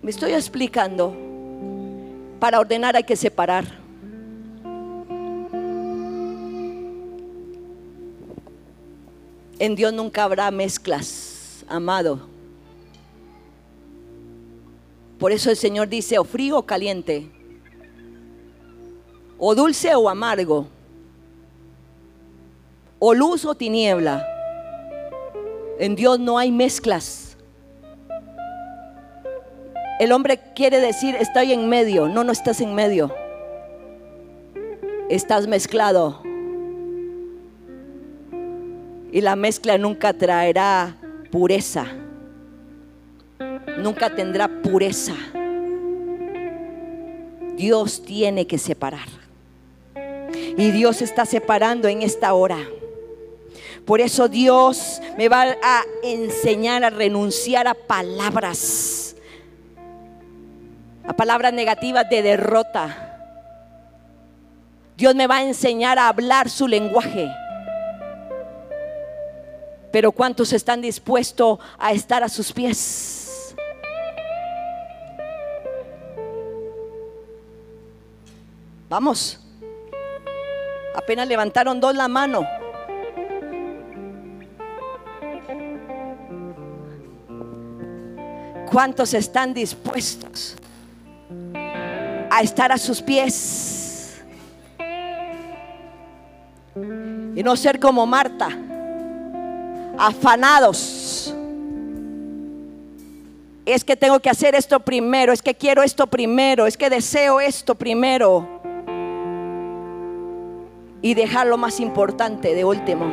Me estoy explicando. Para ordenar hay que separar. En Dios nunca habrá mezclas, amado. Por eso el Señor dice, o frío o caliente o dulce o amargo, o luz o tiniebla. En Dios no hay mezclas. El hombre quiere decir, estoy en medio. No, no estás en medio. Estás mezclado. Y la mezcla nunca traerá pureza. Nunca tendrá pureza. Dios tiene que separar. Y Dios está separando en esta hora. Por eso Dios me va a enseñar a renunciar a palabras, a palabras negativas de derrota. Dios me va a enseñar a hablar su lenguaje. Pero ¿cuántos están dispuestos a estar a sus pies? Vamos. Apenas levantaron dos la mano. ¿Cuántos están dispuestos a estar a sus pies? Y no ser como Marta, afanados. Es que tengo que hacer esto primero, es que quiero esto primero, es que deseo esto primero. Y dejar lo más importante de último.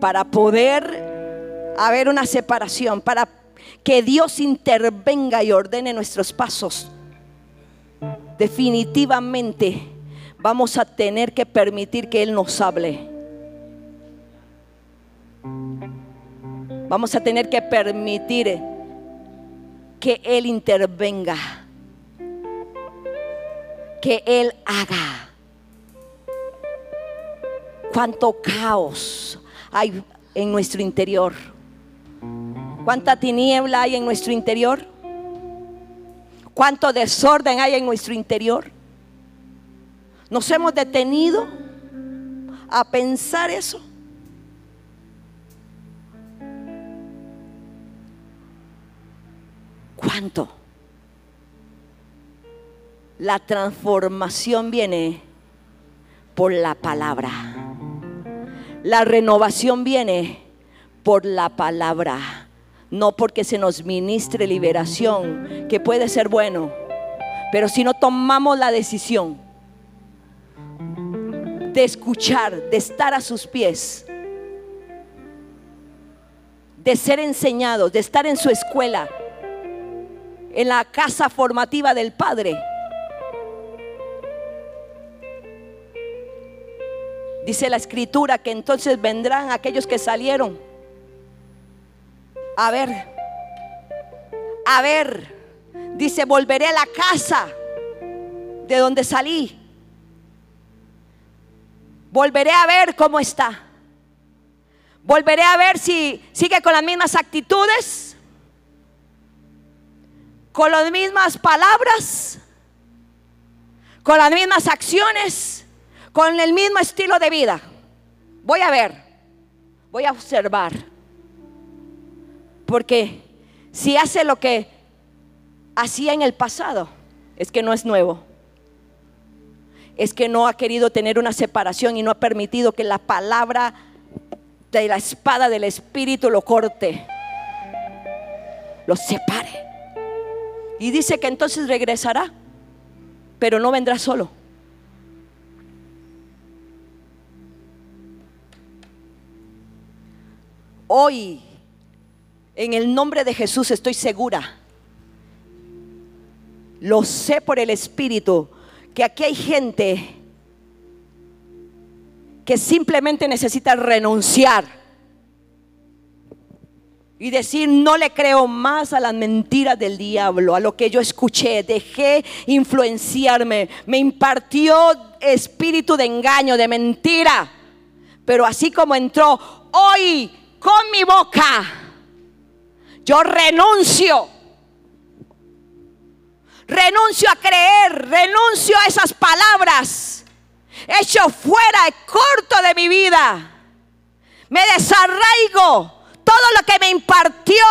Para poder haber una separación, para que Dios intervenga y ordene nuestros pasos. Definitivamente vamos a tener que permitir que Él nos hable. Vamos a tener que permitir que Él intervenga. Que Él haga. Cuánto caos hay en nuestro interior. ¿Cuánta tiniebla hay en nuestro interior? ¿Cuánto desorden hay en nuestro interior? ¿Nos hemos detenido a pensar eso? ¿Cuánto? La transformación viene por la palabra. La renovación viene por la palabra no porque se nos ministre liberación, que puede ser bueno, pero si no tomamos la decisión de escuchar, de estar a sus pies, de ser enseñados, de estar en su escuela, en la casa formativa del Padre. Dice la escritura que entonces vendrán aquellos que salieron a ver, a ver, dice, volveré a la casa de donde salí. Volveré a ver cómo está. Volveré a ver si sigue con las mismas actitudes, con las mismas palabras, con las mismas acciones, con el mismo estilo de vida. Voy a ver, voy a observar. Porque si hace lo que hacía en el pasado, es que no es nuevo. Es que no ha querido tener una separación y no ha permitido que la palabra de la espada del Espíritu lo corte, lo separe. Y dice que entonces regresará, pero no vendrá solo. Hoy en el nombre de Jesús estoy segura. Lo sé por el Espíritu, que aquí hay gente que simplemente necesita renunciar y decir, no le creo más a las mentiras del diablo, a lo que yo escuché, dejé influenciarme, me impartió espíritu de engaño, de mentira, pero así como entró hoy con mi boca, yo renuncio. Renuncio a creer, renuncio a esas palabras. Hecho fuera, corto de mi vida. Me desarraigo. Todo lo que me impartió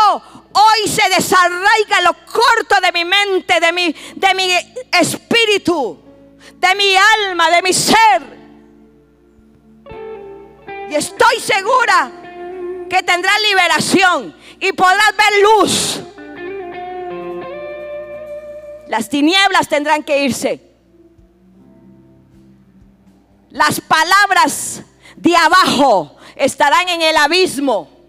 hoy se desarraiga lo corto de mi mente, de mi, de mi espíritu, de mi alma, de mi ser. Y estoy segura que tendrá liberación y podrás ver luz. Las tinieblas tendrán que irse. Las palabras de abajo estarán en el abismo.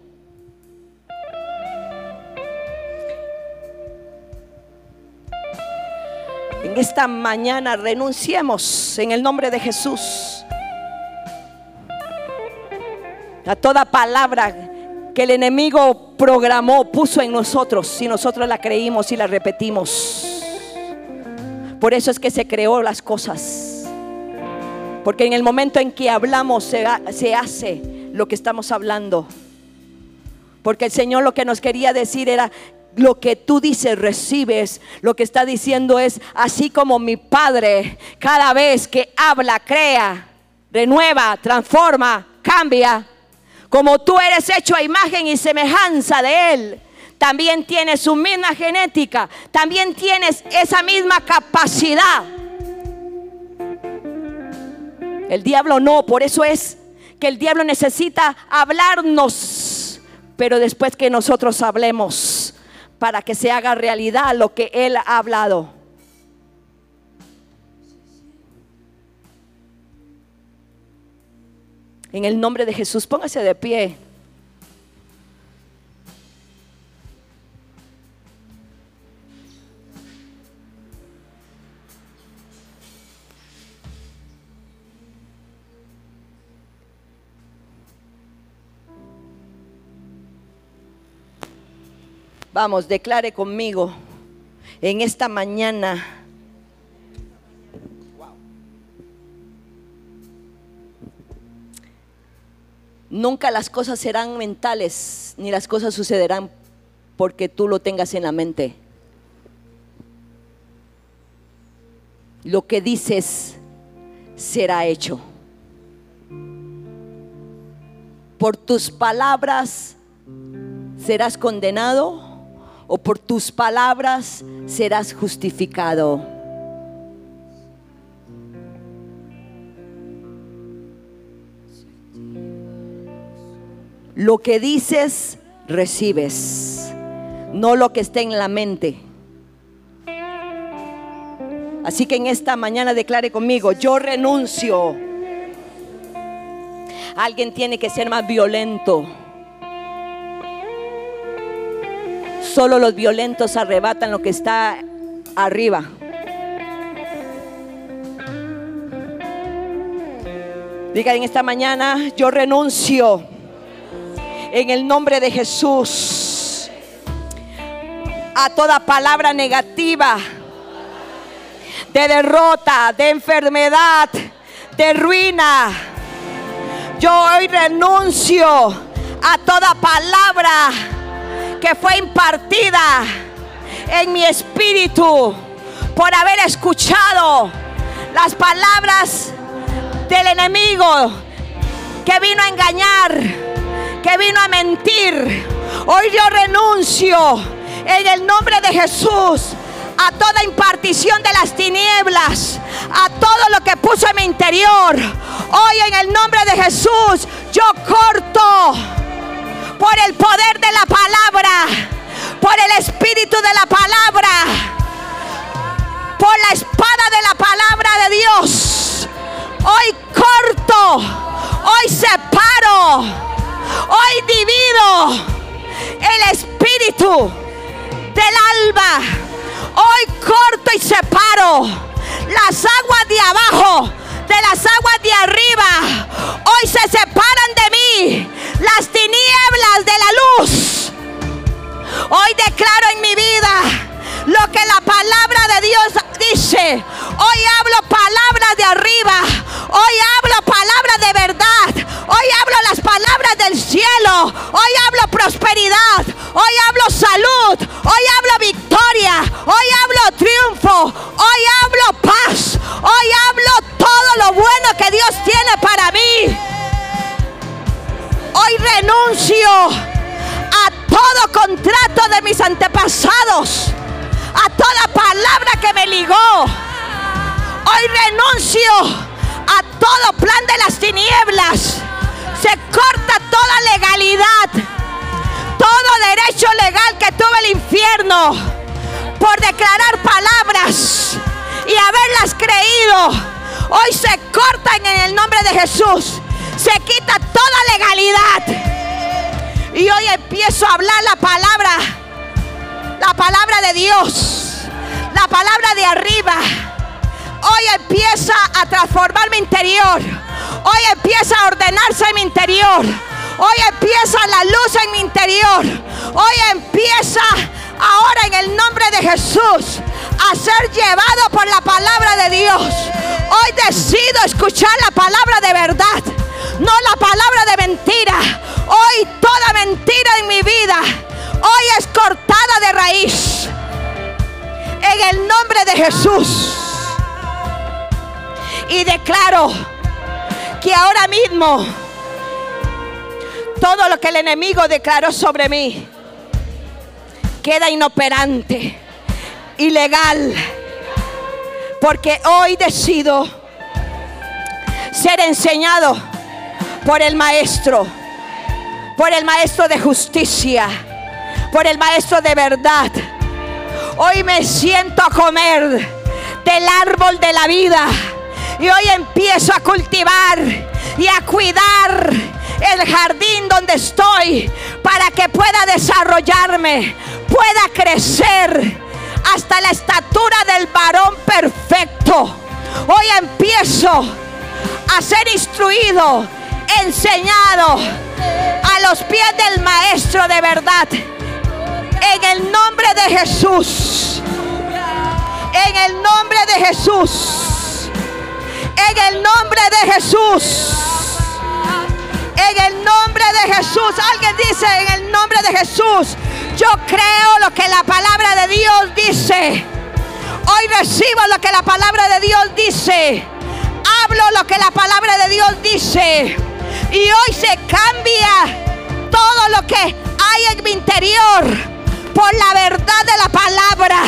Esta mañana renunciemos en el nombre de Jesús a toda palabra que el enemigo programó, puso en nosotros, si nosotros la creímos y la repetimos. Por eso es que se creó las cosas. Porque en el momento en que hablamos se, se hace lo que estamos hablando. Porque el Señor lo que nos quería decir era, lo que tú dices recibes. Lo que está diciendo es, así como mi Padre cada vez que habla, crea, renueva, transforma, cambia. Como tú eres hecho a imagen y semejanza de Él, también tienes su misma genética, también tienes esa misma capacidad. El diablo no, por eso es que el diablo necesita hablarnos, pero después que nosotros hablemos, para que se haga realidad lo que Él ha hablado. En el nombre de Jesús, póngase de pie. Vamos, declare conmigo en esta mañana. Nunca las cosas serán mentales, ni las cosas sucederán porque tú lo tengas en la mente. Lo que dices será hecho. Por tus palabras serás condenado o por tus palabras serás justificado. Lo que dices, recibes, no lo que esté en la mente. Así que en esta mañana declare conmigo, yo renuncio. Alguien tiene que ser más violento. Solo los violentos arrebatan lo que está arriba. Diga en esta mañana, yo renuncio en el nombre de Jesús a toda palabra negativa de derrota, de enfermedad, de ruina. Yo hoy renuncio a toda palabra que fue impartida en mi espíritu por haber escuchado las palabras del enemigo que vino a engañar, que vino a mentir. Hoy yo renuncio en el nombre de Jesús a toda impartición de las tinieblas, a todo lo que puso en mi interior. Hoy en el nombre de Jesús yo corto por el poder de la palabra, por el espíritu de la palabra, por la espada de la palabra de Dios. Hoy corto, hoy separo, hoy divido el espíritu del alma. Hoy corto y separo las aguas de abajo de las aguas de arriba. Hoy se separan de mí las tinieblas de la luz. Hoy declaro en mi vida lo que la palabra de Dios dice. Hoy hablo palabras de arriba. Hoy hablo palabras de verdad. Hoy hablo las palabras del cielo. Hoy hablo prosperidad. Hoy hablo salud. Hoy hablo victoria. Hoy hablo triunfo. Hoy hablo paz. Hoy hablo todo lo bueno que Dios tiene para mí. Hoy renuncio a todo contrato de mis antepasados, a toda palabra que me ligó. Hoy renuncio a todo plan de las tinieblas. Se corta toda legalidad, todo derecho legal que tuvo el infierno por declarar palabras y haberlas creído, hoy se cortan en el nombre de Jesús. Se quita toda legalidad. Y hoy empiezo a hablar la palabra, la palabra de Dios, la palabra de arriba. Hoy empieza a transformar mi interior. Hoy empieza a ordenarse en mi interior. Hoy empieza la luz en mi interior. Hoy empieza ahora en el nombre de Jesús a ser llevado por la palabra de Dios. Hoy decido escuchar la palabra de verdad, no la palabra de mentira. Hoy toda mentira en mi vida, hoy es cortada de raíz. En el nombre de Jesús. Y declaro que ahora mismo todo lo que el enemigo declaró sobre mí queda inoperante, ilegal, porque hoy decido ser enseñado por el maestro, por el maestro de justicia, por el maestro de verdad. Hoy me siento a comer del árbol de la vida y hoy empiezo a cultivar y a cuidar el jardín donde estoy para que pueda desarrollarme, pueda crecer hasta la estatura del varón perfecto. Hoy empiezo a ser instruido, enseñado a los pies del maestro de verdad. En el nombre de Jesús. En el nombre de Jesús. En el nombre de Jesús. En el nombre de Jesús. Alguien dice en el nombre de Jesús. Yo creo lo que la palabra de Dios dice. Hoy recibo lo que la palabra de Dios dice. Hablo lo que la palabra de Dios dice. Y hoy se cambia todo lo que hay en mi interior por la verdad de la palabra.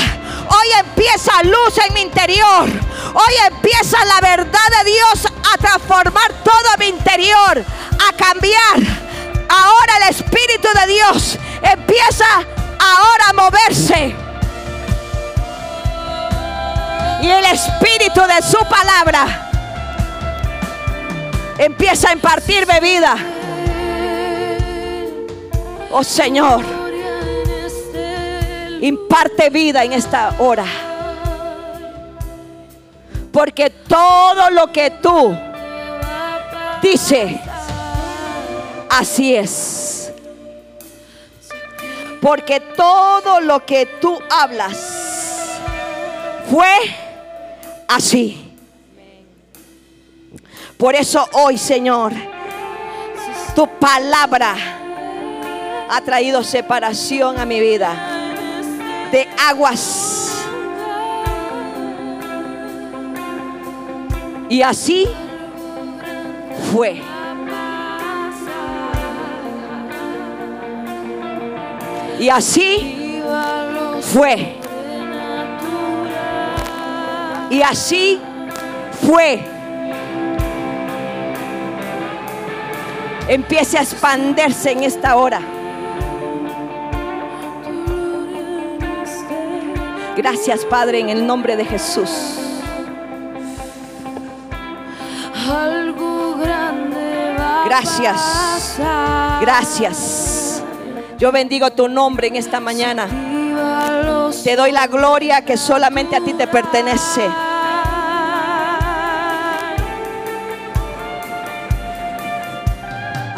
Hoy empieza luz en mi interior. Hoy empieza la verdad de Dios a transformar todo mi interior, a cambiar. Ahora el Espíritu de Dios empieza ahora a moverse. Y el Espíritu de su palabra empieza a impartirme vida. Oh Señor, imparte vida en esta hora. Porque todo lo que tú dices, así es. Porque todo lo que tú hablas fue así. Por eso hoy, Señor, tu palabra ha traído separación a mi vida de aguas. Y así fue. Y así fue. Y así fue. Empiece a expandirse en esta hora. Gracias Padre en el nombre de Jesús. Gracias. Gracias. Yo bendigo tu nombre en esta mañana. Te doy la gloria que solamente a ti te pertenece.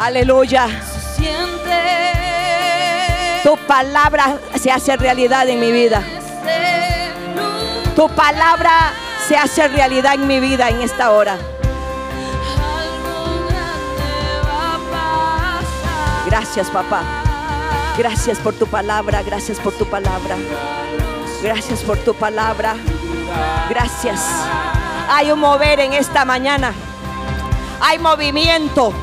Aleluya. Tu palabra se hace realidad en mi vida. Tu palabra se hace realidad en mi vida en esta hora. Gracias, papá. Gracias por tu palabra, gracias por tu palabra. Gracias por tu palabra. Gracias. Hay un mover en esta mañana. Hay movimiento.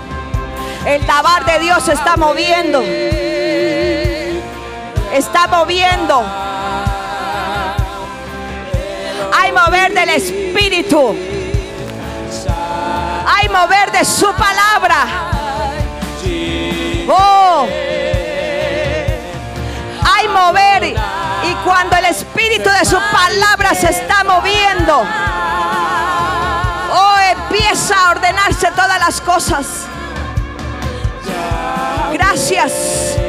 El tabar de Dios está moviendo. Está moviendo. Hay mover del Espíritu. Hay mover de su palabra. Oh, mover y cuando el espíritu de su palabra se está moviendo, oh, empieza a ordenarse todas las cosas. Gracias.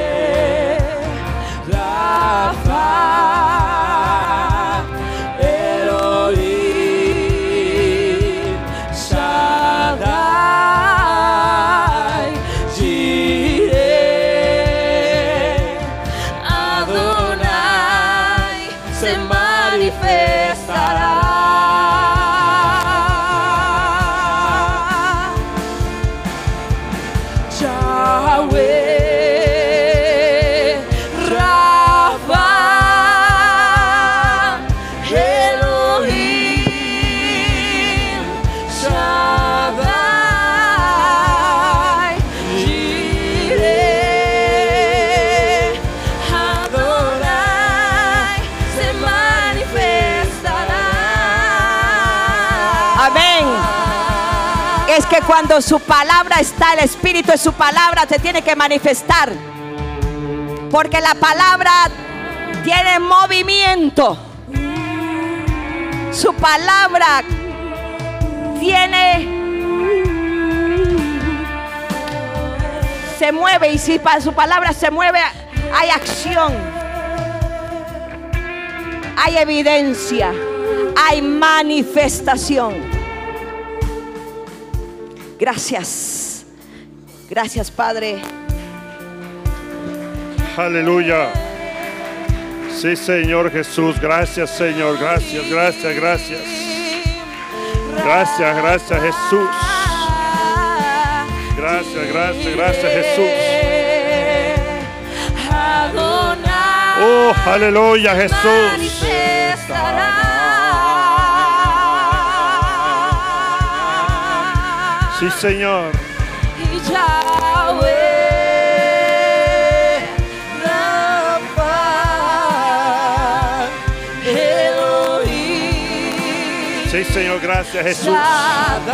Cuando su palabra está, el espíritu de su palabra se tiene que manifestar. Porque la palabra tiene movimiento. Su palabra tiene... Se mueve y si su palabra se mueve, hay acción. Hay evidencia. Hay manifestación. Gracias. Gracias, Padre. Aleluya. Sí, Señor Jesús. Gracias, Señor. Gracias, gracias, gracias. Gracias, gracias, Jesús. Gracias, gracias, gracias, Jesús. Oh, aleluya, Jesús. Sí, Señor. Sí, Señor. Gracias, Jesús.